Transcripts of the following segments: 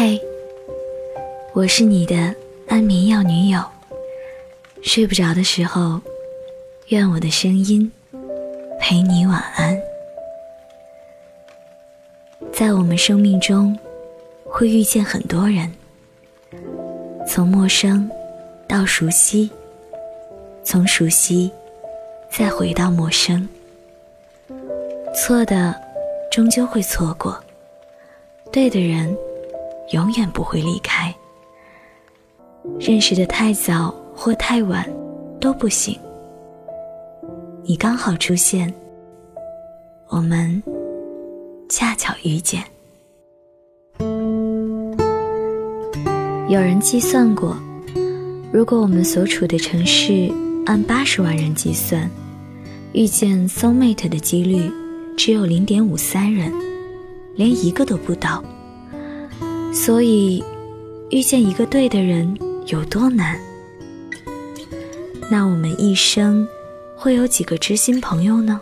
嘿，我是你的安眠药女友。睡不着的时候，愿我的声音陪你晚安。在我们生命中，会遇见很多人，从陌生到熟悉，从熟悉再回到陌生。错的，终究会错过；对的人，永远不会离开。认识的太早或太晚，都不行。你刚好出现，我们恰巧遇见。有人计算过，如果我们所处的城市按八十万人计算，遇见 soulmate 的几率只有零点五三人，连一个都不到。所以，遇见一个对的人有多难？那我们一生会有几个知心朋友呢？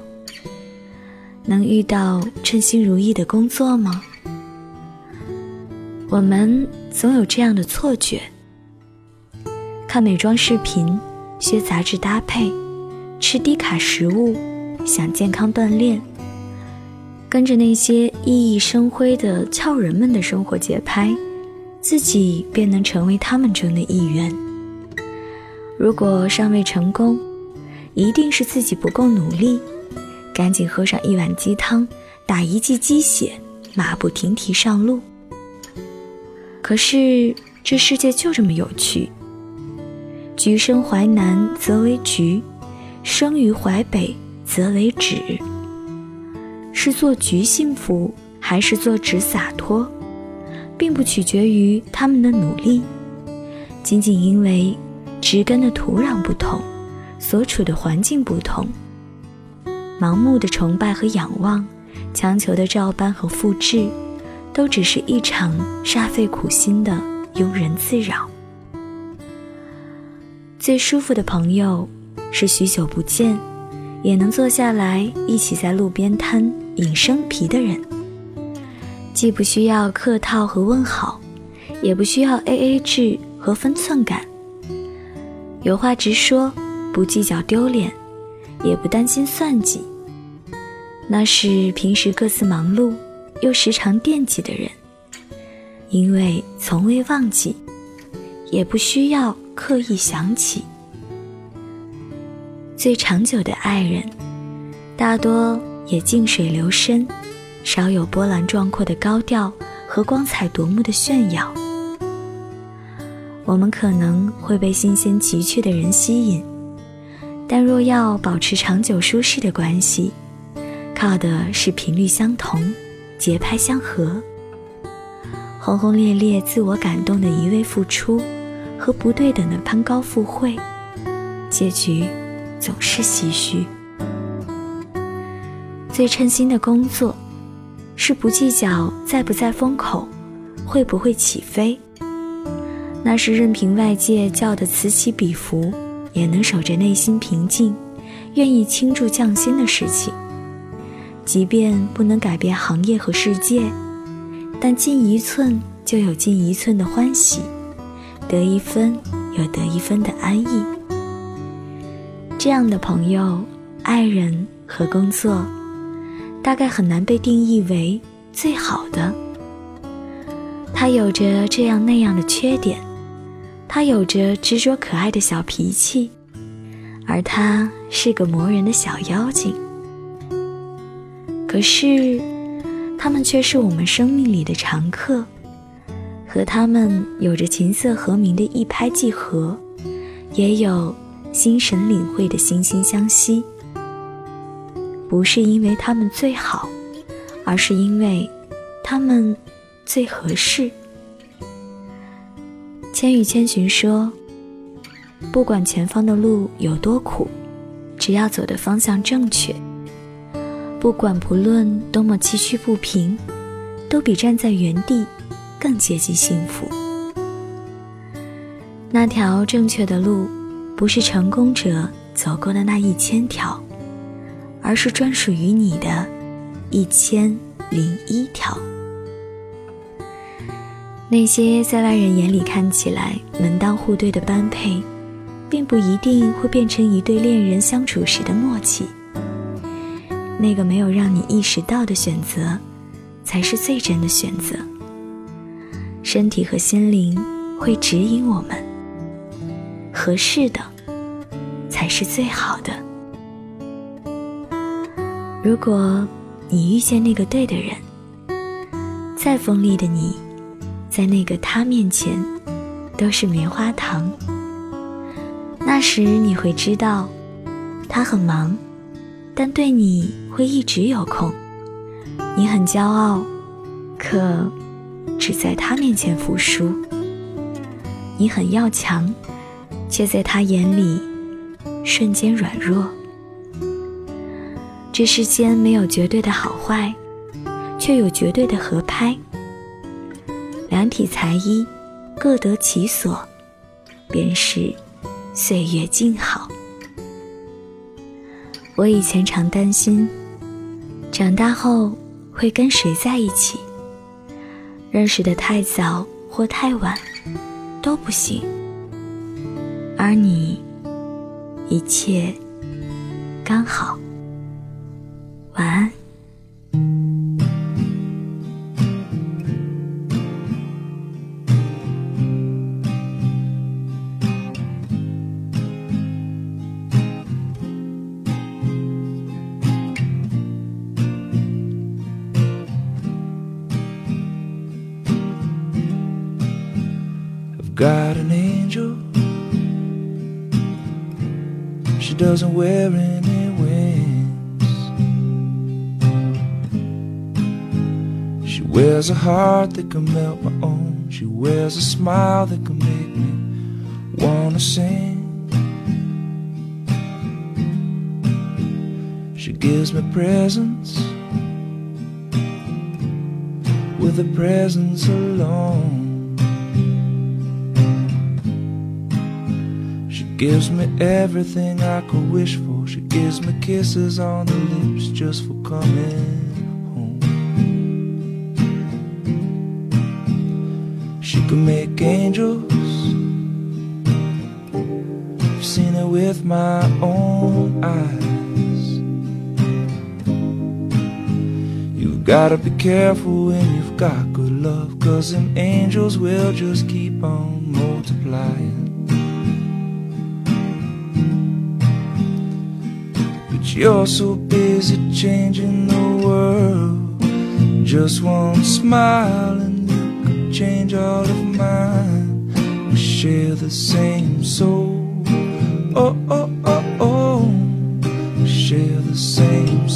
能遇到称心如意的工作吗？我们总有这样的错觉：看美妆视频，学杂志搭配，吃低卡食物，想健康锻炼，跟着那些熠熠生辉的俏人们的生活节拍，自己便能成为他们中的一员。如果尚未成功，一定是自己不够努力，赶紧喝上一碗鸡汤，打一剂鸡血，马不停蹄上路。可是这世界就这么有趣。橘生淮南则为橘，生于淮北则为枳。是做橘幸福，还是做直洒脱，并不取决于他们的努力，仅仅因为植根的土壤不同，所处的环境不同。盲目的崇拜和仰望，强求的照搬和复制。都只是一场煞费苦心的庸人自扰。最舒服的朋友，是许久不见，也能坐下来一起在路边摊饮生皮的人。既不需要客套和问好，也不需要 A A 制和分寸感。有话直说，不计较丢脸，也不担心算计。那是平时各自忙碌。又时常惦记的人，因为从未忘记，也不需要刻意想起。最长久的爱人，大多也静水流深，少有波澜壮阔的高调和光彩夺目的炫耀。我们可能会被新鲜奇趣的人吸引，但若要保持长久舒适的关系，靠的是频率相同。节拍相合，轰轰烈烈、自我感动的一味付出，和不对等的攀高附会，结局总是唏嘘。最称心的工作，是不计较在不在风口，会不会起飞。那是任凭外界叫得此起彼伏，也能守着内心平静，愿意倾注匠心的事情。即便不能改变行业和世界，但进一寸就有进一寸的欢喜，得一分有得一分的安逸。这样的朋友、爱人和工作，大概很难被定义为最好的。他有着这样那样的缺点，他有着执着可爱的小脾气，而他是个磨人的小妖精。可是，他们却是我们生命里的常客，和他们有着琴瑟和鸣的一拍即合，也有心神领会的惺惺相惜。不是因为他们最好，而是因为他们最合适。千与千寻说：“不管前方的路有多苦，只要走的方向正确。”不管不论多么崎岖不平，都比站在原地更接近幸福。那条正确的路，不是成功者走过的那一千条，而是专属于你的，一千零一条。那些在外人眼里看起来门当户对的般配，并不一定会变成一对恋人相处时的默契。那个没有让你意识到的选择，才是最真的选择。身体和心灵会指引我们，合适的才是最好的。如果你遇见那个对的人，再锋利的你。在那个他面前，都是棉花糖。那时你会知道，他很忙，但对你会一直有空。你很骄傲，可只在他面前服输。你很要强，却在他眼里瞬间软弱。这世间没有绝对的好坏，却有绝对的合拍。两体裁衣，各得其所，便是岁月静好。我以前常担心，长大后会跟谁在一起？认识的太早或太晚都不行。而你，一切刚好。晚安。got an angel. She doesn't wear any wears a heart that can melt my own. She wears a smile that can make me wanna sing. She gives me presents with a presence alone. She gives me everything I could wish for. She gives me kisses on the lips just for coming can make angels. I've seen it with my own eyes. You've gotta be careful when you've got good love, cause them angels will just keep on multiplying. But you're so busy changing the world. Just one smile change all of mine. We share the same soul. Oh, oh, oh, oh. We share the same.